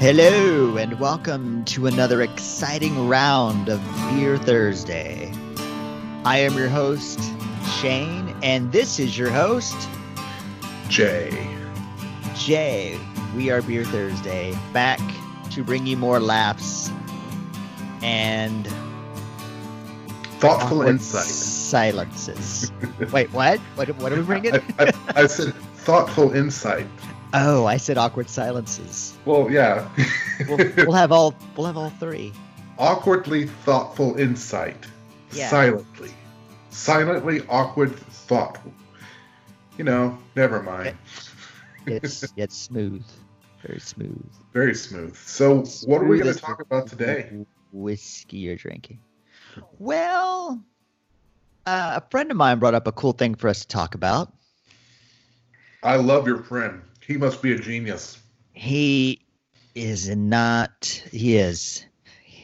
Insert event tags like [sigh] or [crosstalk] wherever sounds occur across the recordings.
Hello, and welcome to another exciting round of Beer Thursday. I am your host, Shayne, and this is your host, Jay. Jay. We are Beer Thursday, back to bring you more laughs and Thoughtful awkward insight. silences. [laughs] Wait, what? What, what are we bringing? I, I, I said thoughtful insight. Oh, I said awkward silences. Well, yeah. We'll, we'll have all. We'll have all three. Awkwardly thoughtful insight. Yeah. Silently. Silently awkward thoughtful. You know, never mind. It's it's smooth, very smooth. Very smooth. So, what are we gonna talk about today? Whiskey you're drinking. Well, uh, a friend of mine brought up a cool thing for us to talk about. I love your friend. He must be a genius. He is not. He is.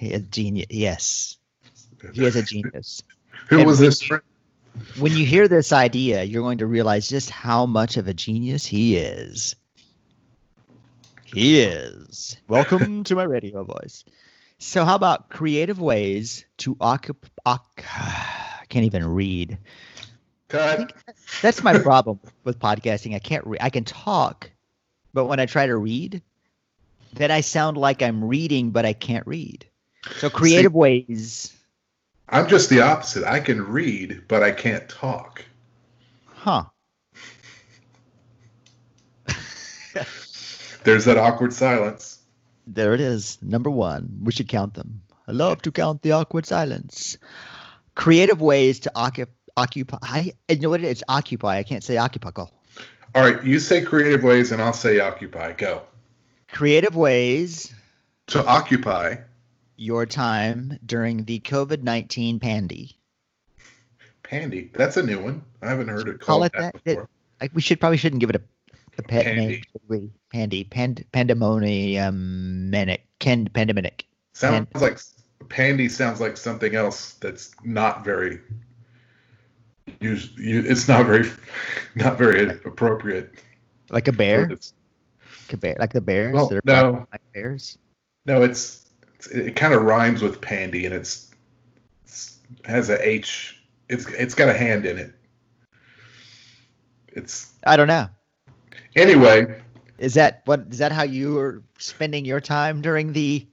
a genius. Yes, he is a genius. [laughs] Who And was this friend? When you hear this idea, you're going to realize just how much of a genius he is. He is. Welcome [laughs] to my radio voice. So, how about creative ways to occupy? [sighs] I can't even read. Cut. That's my problem with podcasting. I can't read. I can talk, but when I try to read, then I sound like I'm reading, but I can't read. So, creative ways. I'm just the opposite. I can read, but I can't talk. Huh. [laughs] There's that awkward silence. There it is. Number one. We should count them. I love to count the awkward silence. Creative ways to occup- occupy. I, you know what it is? Occupy. I can't say occupy. All right, you say creative ways, and I'll say occupy. Go. Creative ways To occupy. your time during the COVID 19 pandy. Pandy. That's a new one. I haven't heard it Call called it that, that? before. It, like we should probably shouldn't give it a, a pet name. Pandy. should we? Pandy. Pand, pandemonium. Manic. Can, pandemic. Sounds like pandy sounds like something else that's not very. Use, you, it's not very, not very appropriate. Like a bear. Like a bear. Like the bears. Well, that are no. like bears. No, it's, it's it kind of rhymes with pandy, and it's, it's has a H. It's it's got a hand in it. It's I don't know. anyway. Is that what is that how you were spending your time during the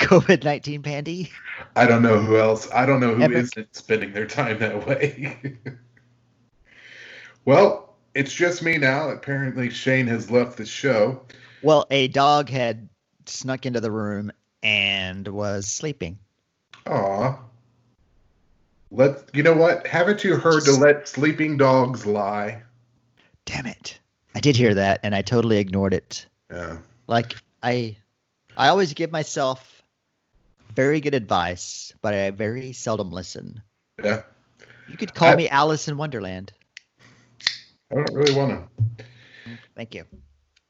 COVID nineteen pandy? I don't know who else. I don't know who not spending their time that way. [laughs] well, it's just me now. Apparently, Shayne has left the show. Well, a dog had snuck into the room and was sleeping. Aw. Let you know what? Haven't you heard to let sleeping dogs lie? Damn it. I did hear that and I totally ignored it. Yeah. Like I I always give myself very good advice, but I very seldom listen. Yeah. You could call I- me Alice in Wonderland. I don't really want to. Thank you.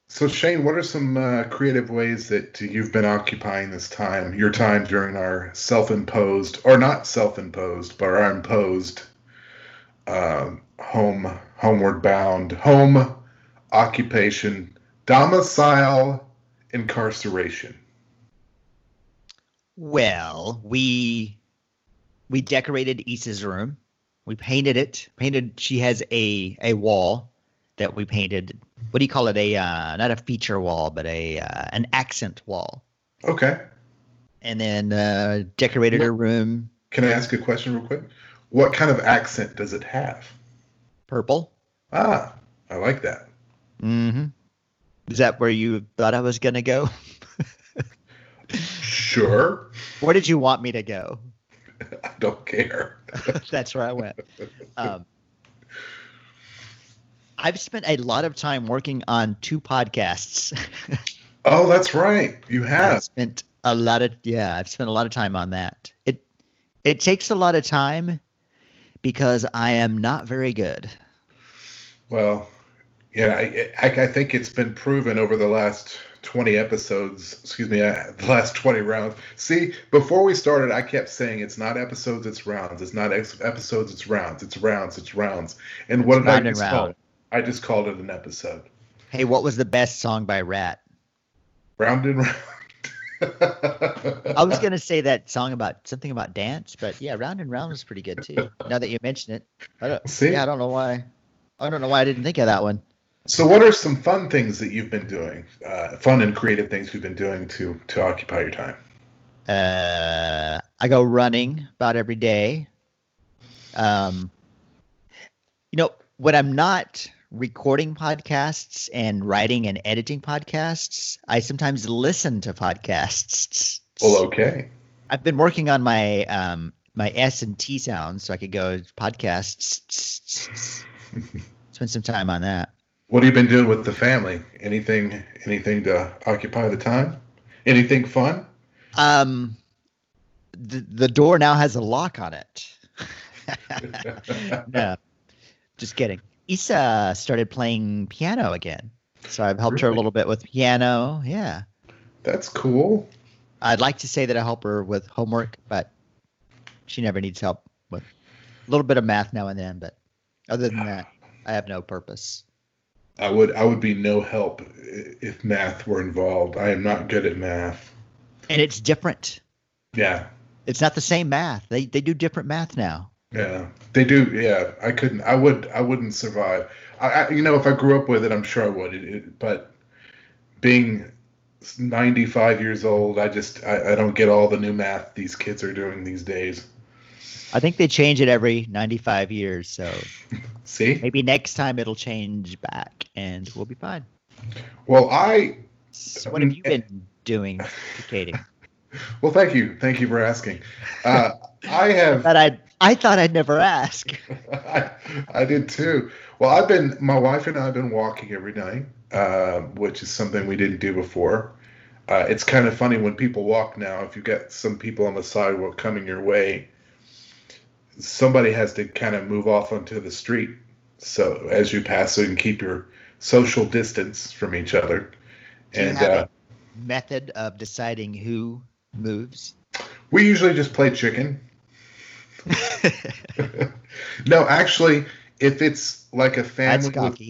So, Shayne, what are some uh, creative ways that you've been occupying this time, your time during our self-imposed, or not self-imposed, but our imposed um, home, homeward bound, home occupation, domicile incarceration? Well, we we decorated Issa's room. We painted it. Painted. She has a a wall that we painted. What do you call it? A uh, not a feature wall, but a uh, an accent wall. Okay. And then uh, decorated her room Can I ask a question real quick? What kind of accent does it have? purple. Ah, I like that. Mm-hmm. Is that where you thought I was gonna go? [laughs] Sure. Where did you want me to go? [laughs] I don't care. [laughs] That's where I went. Um, I've spent a lot of time working on two podcasts. [laughs] Oh, that's right. You I've have. spent a lot of yeah, I've spent a lot of time on that. It it takes a lot of time because I am not very good. Well, yeah, I, I, I think it's been proven over the last 20 episodes, excuse me, uh, the last 20 rounds. See, before we started, I kept saying it's not episodes, it's rounds. It's not ex- episodes, it's rounds. It's rounds, it's rounds. And what It's did I round just call it? I just called it an episode. Hey, what was the best song by Ratt? Round and round. [laughs] I was gonna say that song about something about dance, but yeah, round and round was pretty good too. Now that you mention it, I don't, See? yeah, I don't know why. I don't know why I didn't think of that one. So, what are some fun things that you've been doing? Uh, fun and creative things you've been doing to to occupy your time? Uh, I go running about every day. Um, you know, when I'm not recording podcasts and writing and editing podcasts, I sometimes listen to podcasts. Well, okay. I've been working on my um my S and T sounds so I could go podcasts. [laughs] Spend some time on that. What have you been doing with the family? Anything anything to occupy the time? Anything fun? Um, the the door now has a lock on it. [laughs] no, just kidding. Isa started playing piano again, so I've helped her a little bit with piano. Yeah, That's cool. I'd like to say that I help her with homework, but she never needs help with a little bit of math now and then. But other than that, I have no purpose. I would I would be no help if math were involved. I am not good at math. And it's different. Yeah, It's not the same math. They they do different math now. yeah, they do. Yeah, I couldn't. I would. I wouldn't survive. I, I you know, if I grew up with it, I'm sure I would. It, it, but being 95 years old, I just I, I don't get all the new math these kids are doing these days. I think they change it every 95 years, so [laughs] See? maybe next time it'll change back and we'll be fine. Well, I So what have you been doing, Katie? [laughs] well, thank you, thank you for asking. Uh, [laughs] I have That I I thought I'd never ask. I, I did too. Well, I've been, my wife and I have been walking every night, uh, which is something we didn't do before. Uh, it's kind of funny when people walk now, if you've got some people on the sidewalk coming your way, somebody has to kind of move off onto the street. So as you pass, so you can keep your social distance from each other. Do And uh, a method of deciding who moves? we usually just play chicken. [laughs] no, actually, if it's like a family with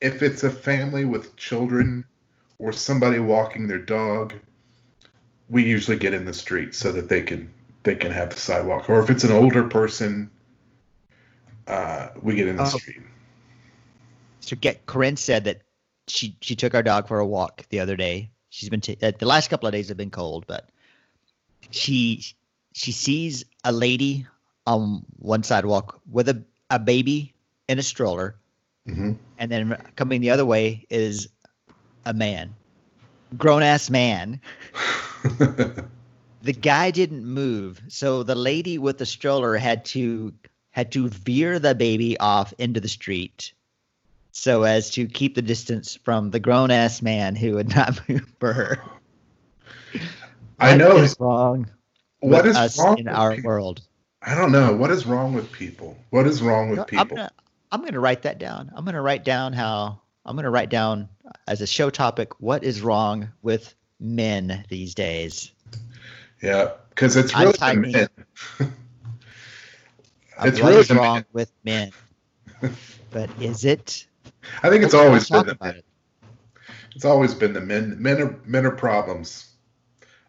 if it's a family with children or somebody walking their dog, we usually get in the street so that they can they can have the sidewalk. Or if it's an older person, uh, we get in the Oh. street. So get Corinne said that she she took our dog for a walk the other day. She's been t- uh, the last couple of days have been cold, but she she sees a lady on one sidewalk with a, a baby in a stroller, hmm and then coming the other way is a man, grown ass man. [laughs] The guy didn't move, so the lady with the stroller had to had to veer the baby off into the street so as to keep the distance from the grown ass man who would [laughs] not move for her. I What know is wrong what is us wrong in our people? world. I don't know what is wrong with people. What is wrong with people I'm gonna I'm gonna write that down. I'm gonna write down how I'm gonna write down as a show topic what is wrong with men these days. Yeah, because it's really the men. It's really the men. wrong with men? [laughs] But is it? I think it's Let's always been the men. it. It's always been the men. Men are men are problems.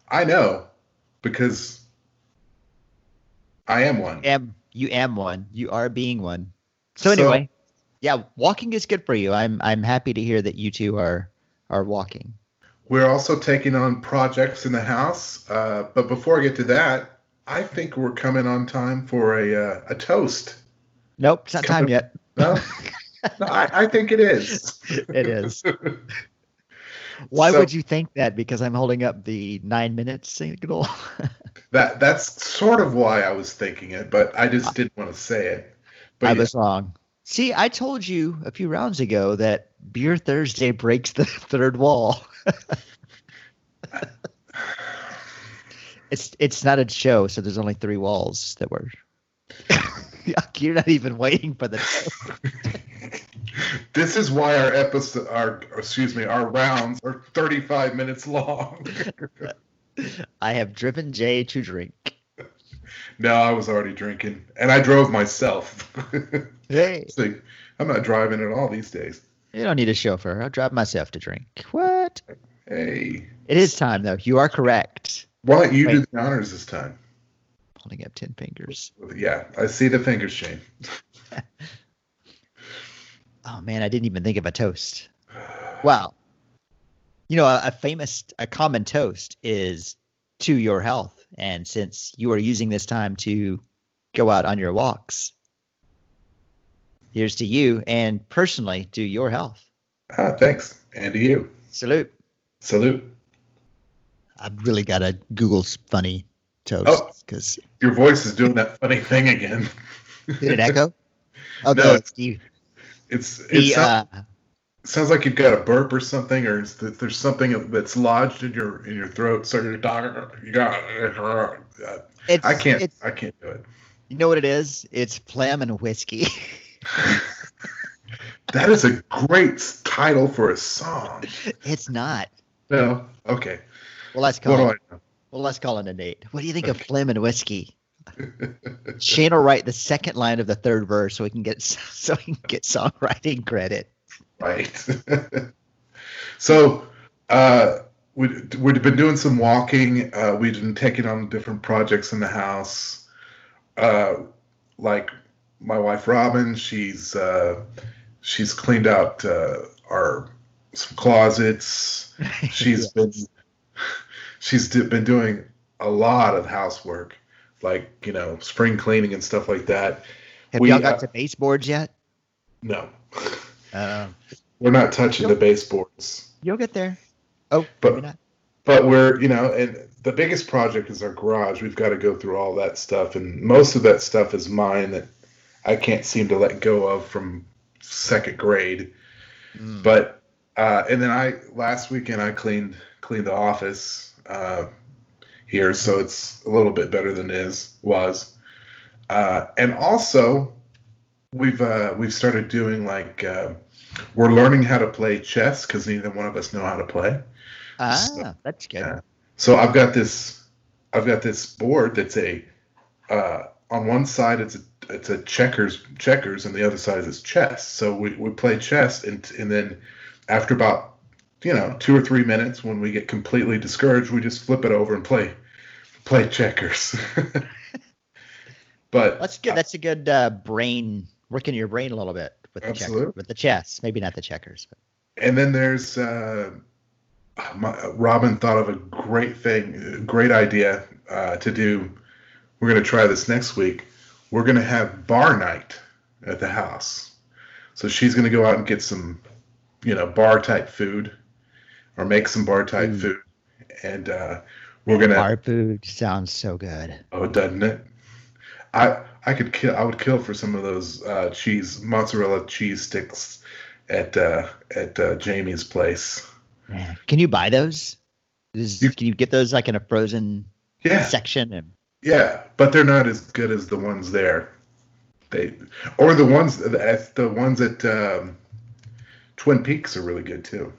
I know because I am one. am you am one. You are being one. So So- anyway, yeah, walking is good for you. I'm I'm happy to hear that you two are are walking. We're also taking on projects in the house. Uh, but before I get to that, I think we're coming on time for a uh, a toast. Nope, it's not time yet. No, [laughs] no I, I think it is. It is. [laughs] Why So- would you think that? Because I'm holding up the nine minutes signal. [laughs] That that's sort of why I was thinking it, but I just didn't want to say it. But I yeah, was wrong. See, I told you a few rounds ago that Beer Thursday breaks the third wall. [laughs] it's it's not a show, so there's only three walls that were. [laughs] You're not even waiting for the. [laughs] this is why our episode, our excuse me, our rounds are 35 minutes long. I have driven Jay to drink. no, I was already drinking, and I drove myself. Hey, like, I'm not driving at all these days. You don't need a chauffeur. I'll drive myself to drink. What? Hey, It is time though. You are correct. why don't you do the honors this time? Holding up ten fingers. Yeah, I see the fingers, [laughs] Shayne. Oh man, I didn't even think of a toast. Wow. You know, a, a famous, a common toast is to your health. And since you are using this time to go out on your walks, here's to you and personally to your health. Ah, thanks, and to you. Salute. Salute. I've really got to Google funny Oh. toast because Your voice is doing that funny thing again. [laughs] did it echo? Oh, [laughs] No, no, it's- Steve. It's it The, sounds, uh, sounds like you've got a burp or something, or it's that there's something that's lodged in your in your throat. So you're talking. You got. Uh, it's, I can't. It's, I can't do it. you know what it is? It's phlegm and whiskey. [laughs] [laughs] That is a great title for a song. it's not. No. Okay. Well, let's call do it. Well, let's call it a Nate. What do you think of Flim and whiskey? [laughs] Shayne will write the second line of the third verse so we can get [laughs] so we can get songwriting credit. Right. so, uh, we, we've been doing some walking. Uh, we've been taking on different projects in the house. Uh, like my wife Robin, she's uh, she's cleaned out uh, our some closets. [laughs] She's Yeah. been she's d- been doing a lot of housework, like you know spring cleaning and stuff like that. Have we, y'all got uh, to baseboards yet? No, Um, [laughs] we're not touching the baseboards. you'll get there. Oh, But- maybe not. but we're you know and the biggest project is our garage we've got to go through all that stuff and most of that stuff is mine that i can't seem to let go of from second grade Mm. but uh, and then i last weekend i cleaned cleaned the office uh, here so it's a little bit better than it is was uh, and also we've uh, we've started doing like uh, we're learning how to play chess because neither one of us know how to play ah, that's good. yeah. So I've got this, I've got this board that's a, uh, on one side it's a it's a checkers checkers and the other side is chess. So we, we play chess and and then after about you know two or three minutes when we get completely discouraged we just flip it over and play play checkers. [laughs] but That's good. That's a good uh, brain working your brain a little bit with the checker, with the chess. Maybe not the checkers. But. And then there's uh, my, Robin thought of a great thing, great idea uh, to do. We're going to try this next week. We're going to have bar night at the house. So she's going to go out and get some, you know, bar type food, or make some bar type Mm. food, and uh, we're going to. Bar food sounds so good. Oh, doesn't it? I I could kill. I would kill for some of those uh, cheese mozzarella cheese sticks at uh, at uh, Jamie's place. Can you buy those? Is, You- can you get those like in a frozen Yeah, section? And yeah, but they're not as good as the ones there. They or the ones the, the ones at um, Twin Peaks are really good too.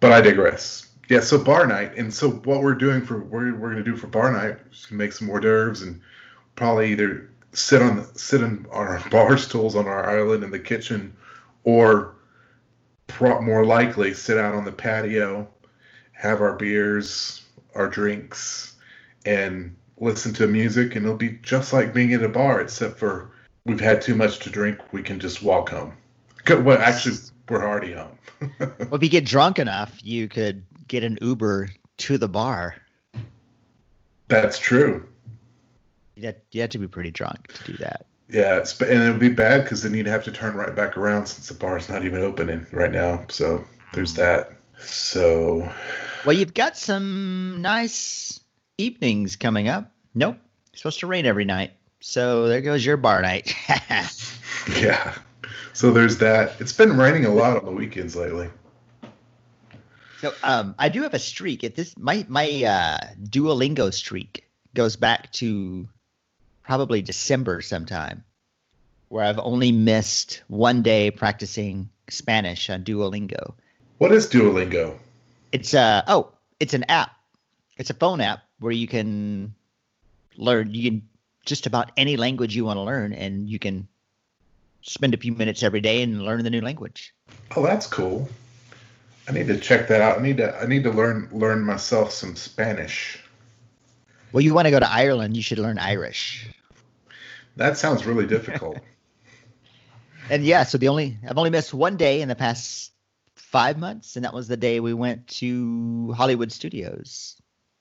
But I digress. Yeah, so bar night, and so what we're doing for we're we're gonna do for bar night make some hors d'oeuvres and probably either sit on the, sit on our [laughs] bar stools on our island in the kitchen, or pro, more likely sit out on the patio, have our beers, our drinks, and listen to music, and it'll be just like being at a bar, except for we've had too much to drink. We can just walk home. [laughs] Well, actually, we're already home. [laughs] well, if you get drunk enough, you could get an Uber to the bar. That's true. You have, you have to be pretty drunk to do that. Yeah, it's, and it would be bad because then you'd have to turn right back around since the bar's not even opening right now. So there's mm. that. So Well, you've got some nice evenings coming up. Nope, it's supposed to rain every night. So there goes your bar night. [laughs] yeah, so there's that. It's been raining a lot on the weekends lately. so um, I do have a streak. At this, my my uh, Duolingo streak goes back to probably December sometime, where I've only missed one day practicing Spanish on Duolingo. What is Duolingo? It's a oh, it's an app. It's a phone app where you can learn you can just about any language you want to learn and you can spend a few minutes every day and learn the new language. Oh, that's cool. I need to check that out. I need to I need to learn learn myself some Spanish. Well, you want to go to Ireland, you should learn Irish. That sounds really difficult. [laughs] and yeah, so the only I've only missed one day in the past five months, and that was the day we went to Hollywood Studios,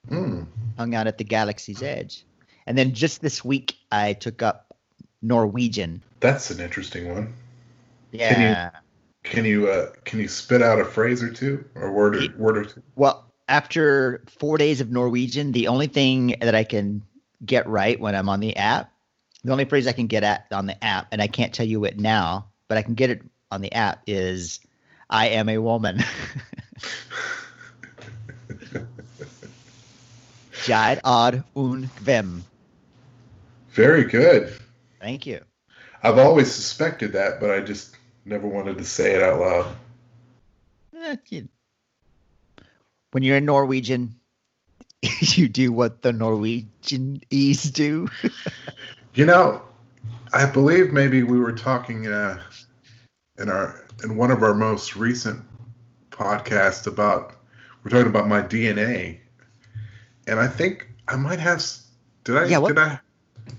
Mm. hung out at the Galaxy's Edge, and then just this week I took up Norwegian. That's an interesting one. Yeah. Can you uh, can you spit out a phrase or two or word or word or two? Well, after four days of Norwegian, the only thing that I can get right when I'm on the app, the only phrase I can get at on the app, and I can't tell you it now, but I can get it on the app is I am a woman. Jide ad un kvem. Very good. Thank you. I've always suspected that, but I just never wanted to say it out loud. Eh, you- When you're in Norwegian, [laughs] you do what the Norwegianese do. You know, I believe maybe we were talking uh, in our in one of our most recent podcasts about we're talking about my DNA, and I think I might have. Did I? Yeah, what- Did I?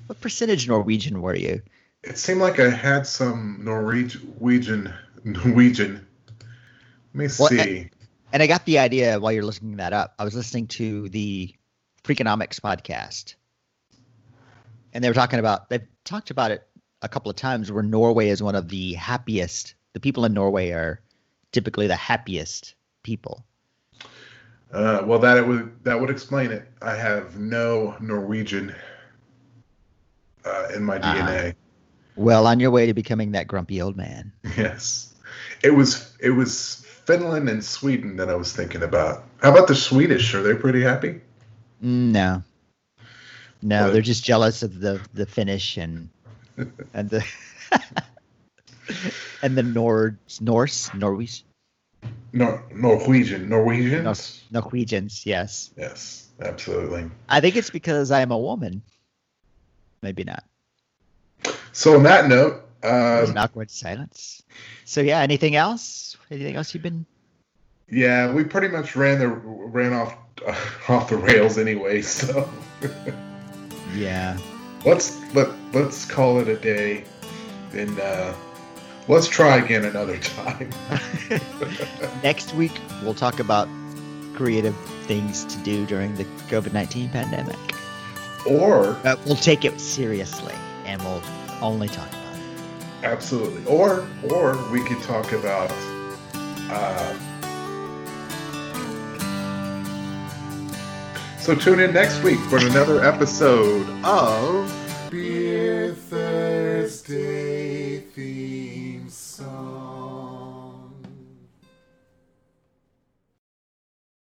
What percentage Norwegian were you? It seemed like I had some Norwegian. Norwegian. Let me Well, see. And I got the idea while you're looking that up. I was listening to the Freakonomics podcast, and they were talking about they've talked about it a couple of times where Norway is one of the happiest. The people in Norway are typically the happiest people. Uh, well, that it would that would explain it. I have no Norwegian uh, in my Ah. DNA. Well, on your way to becoming that grumpy old man. [laughs] Yes, it was it was Finland and Sweden that I was thinking about. How about the Swedish? Are they pretty happy? Mm, No, no, What? they're just jealous of the the Finnish and [laughs] and the [laughs] and the Nords, Norse, Norwegian. Nor- Norwegian, Norwegians. Nor- Norwegians. Yes, Yes, absolutely. I think it's because I am a woman. Maybe not. So on that note, There's uh, an awkward silence. So yeah, anything else? Anything else you've been? yeah, we pretty much ran the ran off [laughs] off the rails anyway. So [laughs] Yeah. let's let let's call it a day, and uh, let's try again another time. [laughs] Next week we'll talk about creative things to do during the COVID nineteen pandemic. Or But we'll take it seriously and we'll only talk about it. Absolutely. Or or we could talk about uh, So tune in next week for another episode of Beer Thursday. So.